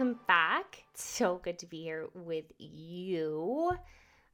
Welcome back. So good to be here with you.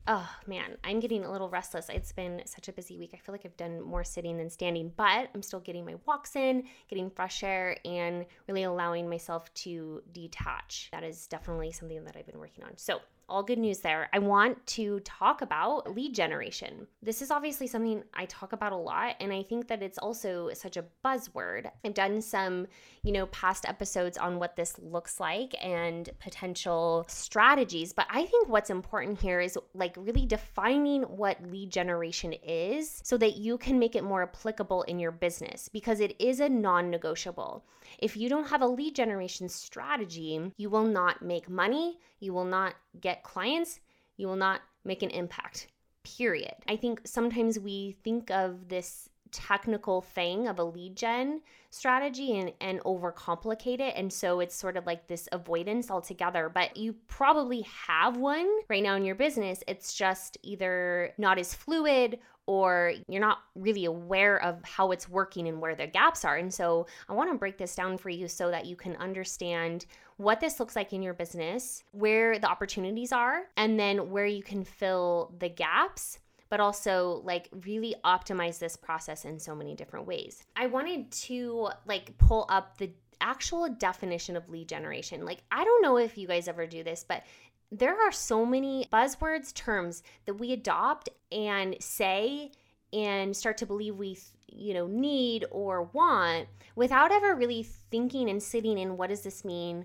Oh man, I'm getting a little restless. It's been such a busy week. I feel like I've done more sitting than standing, but I'm still getting my walks in, getting fresh air, and really allowing myself to detach. That is definitely something that I've been working on. So, all good news there. I want to talk about lead generation. This is obviously something I talk about a lot, and I think that it's also such a buzzword. I've done some, you know, past episodes on what this looks like and potential strategies, but I think what's important here is like really defining what lead generation is so that you can make it more applicable in your business because it is a non negotiable. If you don't have a lead generation strategy, you will not make money, you will not get clients, you will not make an impact. Period. I think sometimes we think of this technical thing of a lead gen strategy and, and overcomplicate it. And so it's sort of like this avoidance altogether. But you probably have one right now in your business. It's just either not as fluid or you're not really aware of how it's working and where the gaps are. And so I want to break this down for you so that you can understand what this looks like in your business, where the opportunities are, and then where you can fill the gaps but also like really optimize this process in so many different ways. I wanted to like pull up the actual definition of lead generation. Like, I don't know if you guys ever do this, but there are so many buzzwords, terms that we adopt and say and start to believe we you know need or want without ever really thinking and sitting in what does this mean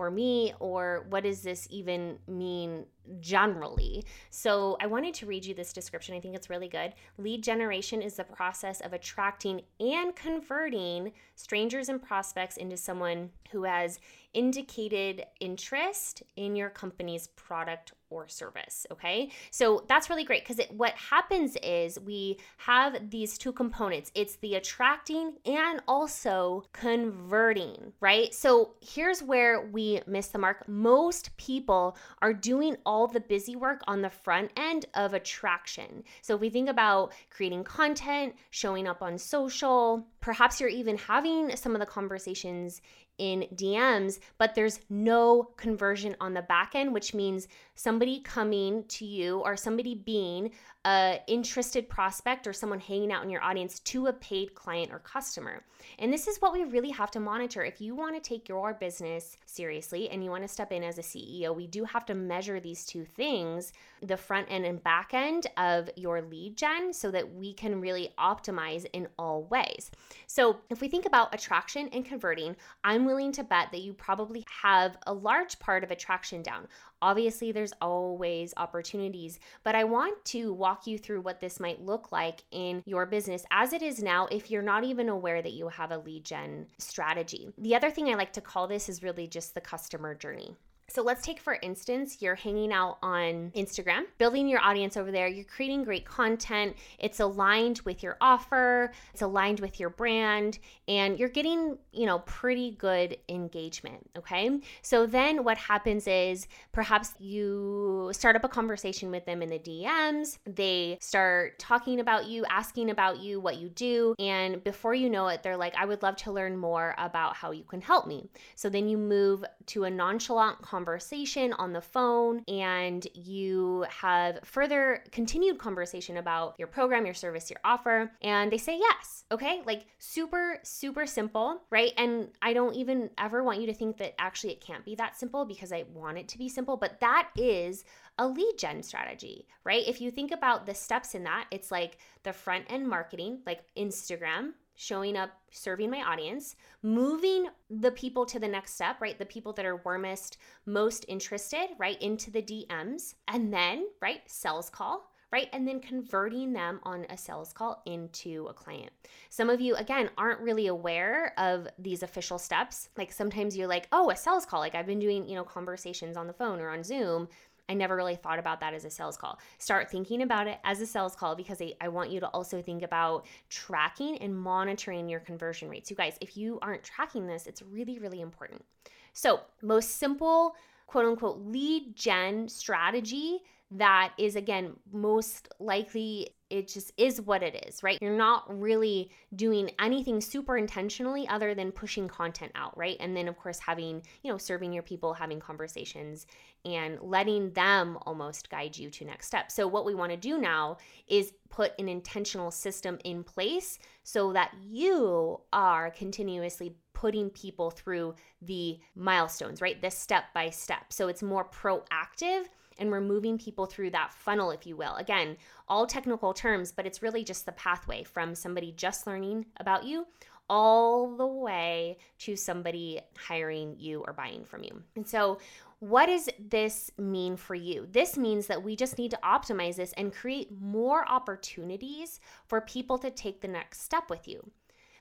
for me or what does this even mean generally. So I wanted to read you this description. I think it's really good. Lead generation is the process of attracting and converting strangers and prospects into someone who has indicated interest in your company's product or service. Okay. So that's really great because what happens is we have these two components it's the attracting and also converting, right? So here's where we miss the mark. Most people are doing all the busy work on the front end of attraction. So if we think about creating content, showing up on social, perhaps you're even having some of the conversations in DMs, but there's no conversion on the back end, which means somebody coming to you or somebody being a interested prospect or someone hanging out in your audience to a paid client or customer. And this is what we really have to monitor. If you want to take your business seriously and you want to step in as a CEO, we do have to measure these two things, the front end and back end of your lead gen so that we can really optimize in all ways. So, if we think about attraction and converting, I'm willing to bet that you probably have a large part of attraction down. Obviously, there's always opportunities, but I want to walk you through what this might look like in your business as it is now if you're not even aware that you have a lead gen strategy. The other thing I like to call this is really just the customer journey. So let's take, for instance, you're hanging out on Instagram, building your audience over there, you're creating great content, it's aligned with your offer, it's aligned with your brand, and you're getting, you know, pretty good engagement. Okay. So then what happens is perhaps you start up a conversation with them in the DMs, they start talking about you, asking about you, what you do, and before you know it, they're like, I would love to learn more about how you can help me. So then you move to a nonchalant conversation conversation on the phone and you have further continued conversation about your program, your service, your offer, and they say yes. Okay. Like super, super simple, right? And I don't even ever want you to think that actually it can't be that simple because I want it to be simple, but that is a lead gen strategy, right? If you think about the steps in that, it's like the front end marketing, like Instagram, showing up, serving my audience, moving the people to the next step, right? The people that are warmest, most interested, right, into the DMs. And then, right, sales call, right? And then converting them on a sales call into a client. Some of you, again, aren't really aware of these official steps. Like sometimes you're like, oh, a sales call. Like I've been doing, you know, conversations on the phone or on Zoom. I never really thought about that as a sales call. Start thinking about it as a sales call because I, I, want you to also think about tracking and monitoring your conversion rates. You guys, if you aren't tracking this, it's really, really important. So, most simple quote unquote lead gen strategy that is again most likely it just is what it is, right? You're not really doing anything super intentionally other than pushing content out, right? And then of course having, you know, serving your people, having conversations and letting them almost guide you to next steps. So what we want to do now is put an intentional system in place so that you are continuously putting people through the milestones, right? This step by step. So it's more proactive and we're moving people through that funnel, if you will. Again, all technical terms, but it's really just the pathway from somebody just learning about you all the way to somebody hiring you or buying from you. And so, what does this mean for you? This means that we just need to optimize this and create more opportunities for people to take the next step with you.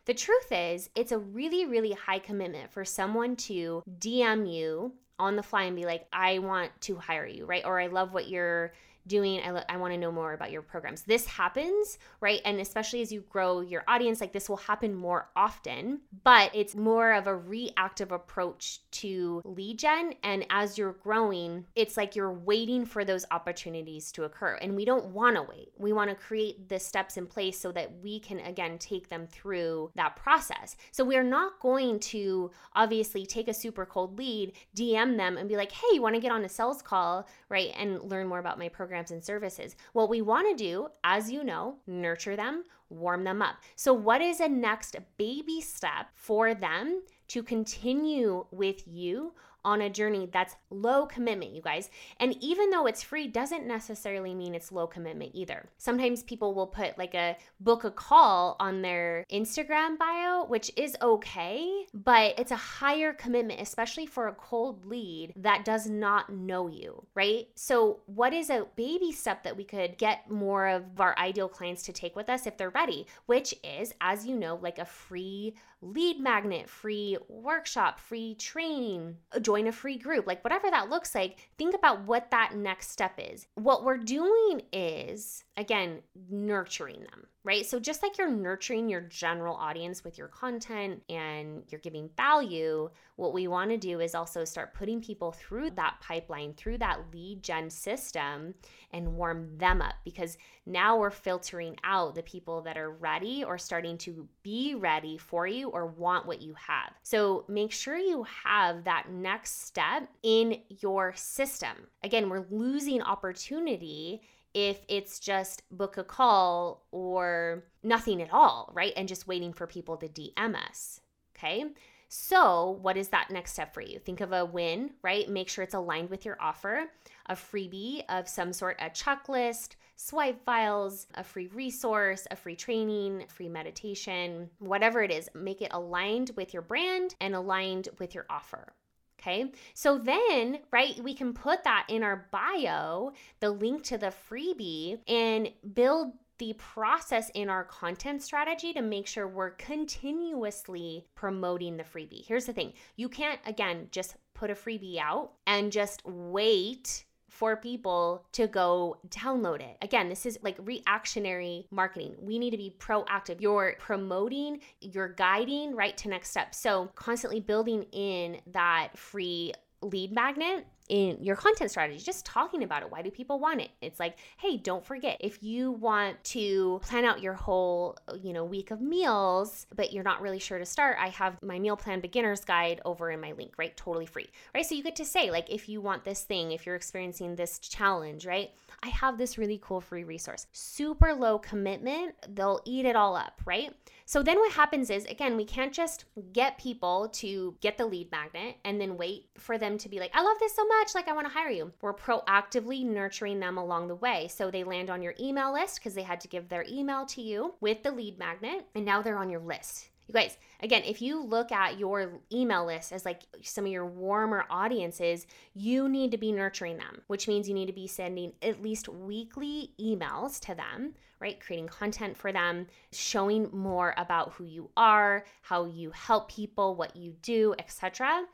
The truth is, it's a really, really high commitment for someone to DM you on the fly and be like, I want to hire you, right? Or I love what you're doing i, I want to know more about your programs. This happens right? And especially as you grow your audience like this will happen more often but it's more of a reactive approach to lead gen. And as you're growing it's like you're waiting for those opportunities to occur. And we don't want to wait. We want to create the steps in place so that we can again take them through that process. So we're not going to obviously take a super cold lead dm them and be like hey you want to get on a sales call? Right? And learn more about my program programs and services. What we want to do, as you know, nurture them, warm them up. So, what is a next baby step for them to continue with you on a journey that's low commitment, you guys. And even though it's free, doesn't necessarily mean it's low commitment either. Sometimes people will put like a book a call on their Instagram bio, which is okay, but it's a higher commitment, especially for a cold lead that does not know you, right? So, what is a baby step that we could get more of our ideal clients to take with us if they're ready? Which is, as you know, like a free lead magnet, free workshop, free training, join a free group, like whatever that looks like, think about what that next step is. What we're doing is, again, nurturing them right? So, just like you're nurturing your general audience with your content and you're giving value, what we want to do is also start putting people through that pipeline, through that lead gen system, and warm them up because now we're filtering out the people that are ready or starting to be ready for you or want what you have. So, make sure you have that next step in your system. Again, we're losing opportunity if it's just book a call or nothing at all, right? And just waiting for people to DM us. Okay. So, what is that next step for you? Think of a win, right? Make sure it's aligned with your offer, a freebie of some sort, a checklist, swipe files, a free resource, a free training, free meditation, whatever it is. Make it aligned with your brand and aligned with your offer. Okay. So then, right, we can put that in our bio, the link to the freebie, and build the process in our content strategy to make sure we're continuously promoting the freebie. Here's the thing you can't, again, just put a freebie out and just wait for people to go download it. Again, this is like reactionary marketing. We need to be proactive. You're promoting, you're guiding right to next step. So, constantly building in that free lead magnet in your content strategy, just talking about it. Why do people want it? It's like, hey, don't forget if you want to plan out your whole, you know, week of meals, but you're not really sure to start, I have my meal plan beginner's guide over in my link, right? Totally free, right? So you get to say, like, if you want this thing, if you're experiencing this challenge, right? I have this really cool free resource. Super low commitment, they'll eat it all up, right? So then what happens is, again, we can't just get people to get the lead magnet and then wait for them to be like, I love this so much, like I want to hire you. We're proactively nurturing them along the way. So they land on your email list because they had to give their email to you with the lead magnet, and now they're on your list You guys, again, if you look at your email list as like some of your warmer audiences, you need to be nurturing them, which means you need to be sending at least weekly emails to them, right? Creating content for them, showing more about who you are, how you help people, what you do, etc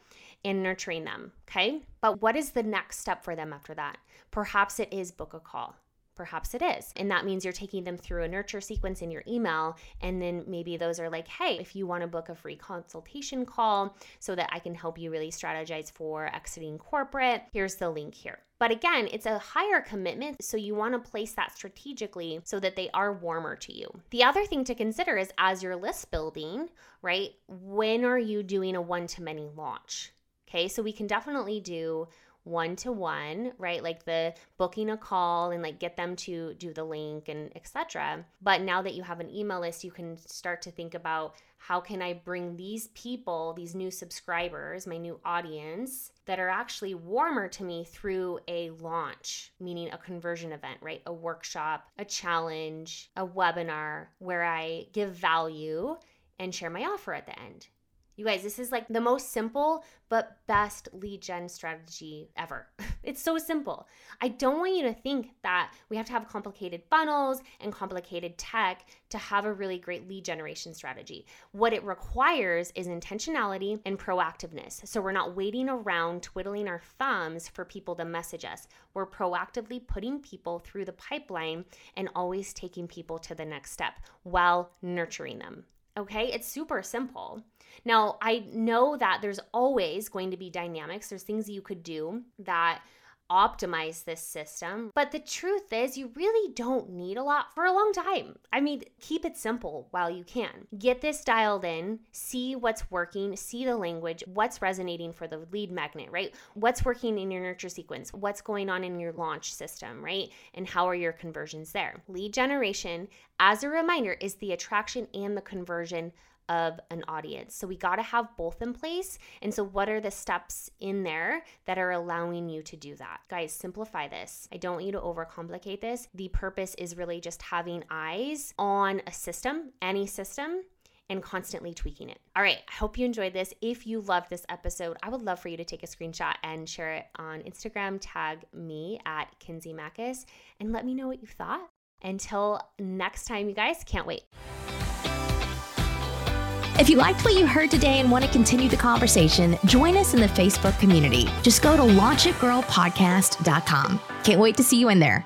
and nurturing them, okay? But what is the next step for them after that? Perhaps it is book a call. Perhaps it is. And that means you're taking them through a nurture sequence in your email. And then maybe those are like, hey, if you want to book a free consultation call so that I can help you really strategize for exiting corporate, here's the link here. But again, it's a higher commitment, so you want to place that strategically so that they are warmer to you. The other thing to consider is as you're list building, right? When are you doing a one to many launch? Okay, so we can definitely do one to one, right? Like the booking a call and like get them to do the link and etc. But now that you have an email list, you can start to think about how can I bring these people, these new subscribers, my new audience that are actually warmer to me through a launch, meaning a conversion event, right? A workshop, a challenge, a webinar where I give value and share my offer at the end. You guys, this is like the most simple but best lead gen strategy ever. it's so simple. I don't want you to think that we have to have complicated funnels and complicated tech to have a really great lead generation strategy. What it requires is intentionality and proactiveness. So we're not waiting around twiddling our thumbs for people to message us. We're proactively putting people through the pipeline and always taking people to the next step while nurturing them. Okay, it's super simple. Now, I know that there's always going to be dynamics. There's things you could do that optimize this system. But the truth is, you really don't need a lot for a long time. I mean, keep it simple while you can. Get this dialed in, see what's working, see the language, what's resonating for the lead magnet, right? What's working in your nurture sequence, what's going on in your launch system, right? And how are your conversions there? Lead generation, as a reminder, is the attraction and the conversion of an audience. So we got to have both in place. And so, what are the steps in there that are allowing you to do that? Guys, simplify this. I don't want you to overcomplicate this. The purpose is really just having eyes on a system, any system. And constantly tweaking it. All right, I hope you enjoyed this. If you loved this episode, I would love for you to take a screenshot and share it on Instagram. Tag me at Kenzie Mackis and let me know what you thought. Until next time, you guys, can't wait. If you liked what you heard today and want to continue the conversation, join us in the Facebook community. Just go to launchitgirlpodcast.com. Can't wait to see you in there.